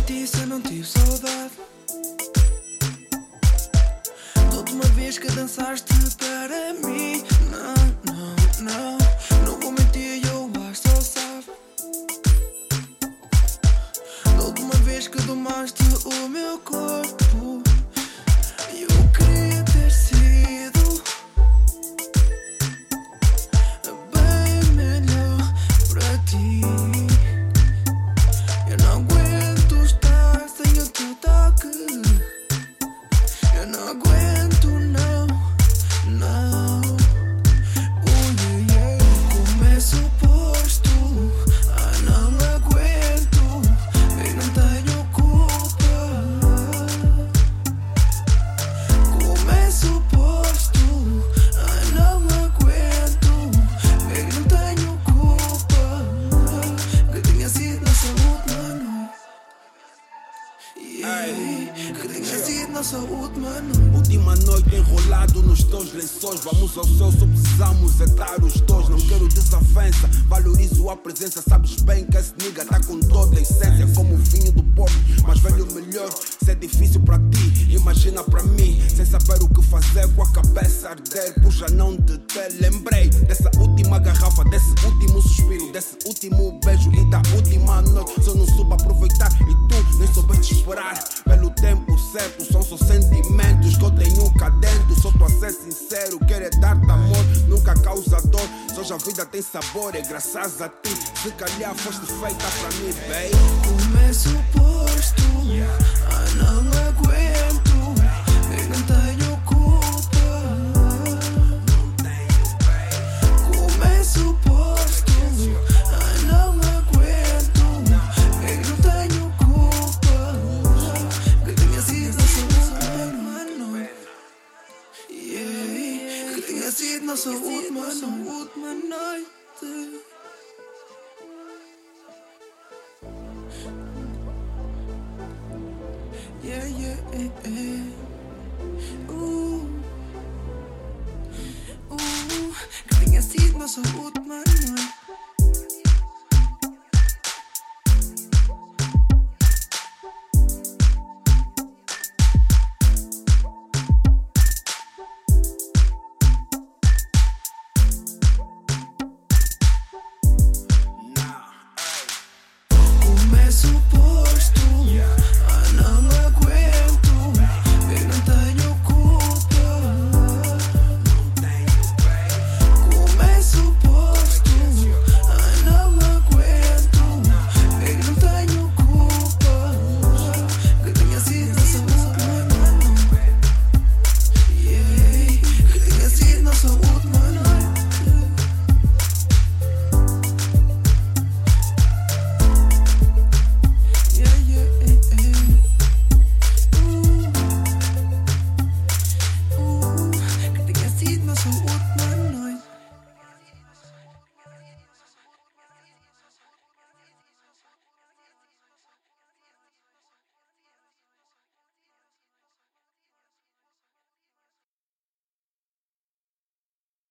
menti se eu não tive saudade. Da última vez que dançaste para mim, não, não, não. Não vou mentir, eu acho só sabe. Da última vez que domaste o meu corpo, Yeah, que tinha sido nossa última noite. Última noite enrolado nos teus lençóis. Vamos ao céu, só precisamos estar os dois. Não quero desavença, valorizo a presença. Sabes bem que esse nigga tá com toda a essência, como o vinho do porto. Mas velho, melhor, se é difícil pra ti, imagina pra mim. Sem saber o que fazer com a cabeça arder. Puxa, não te te lembrei dessa última garrafa, desse último suspiro, desse último beijo e da última noite. Só não soube pelo tempo certo. São só sentimentos que eu tenho cá dentro. Só tô a ser sincero, quero dar-te amor, nunca causa dor. Só já a vida tem sabor, é graças a ti. Se calhar foste feita pra mim, baby. Como é suposto? Ah, tinha sido nossa última, nossa última noite. Yeah, yeah, eh, eh. Uh, uh, que tinha sido nossa última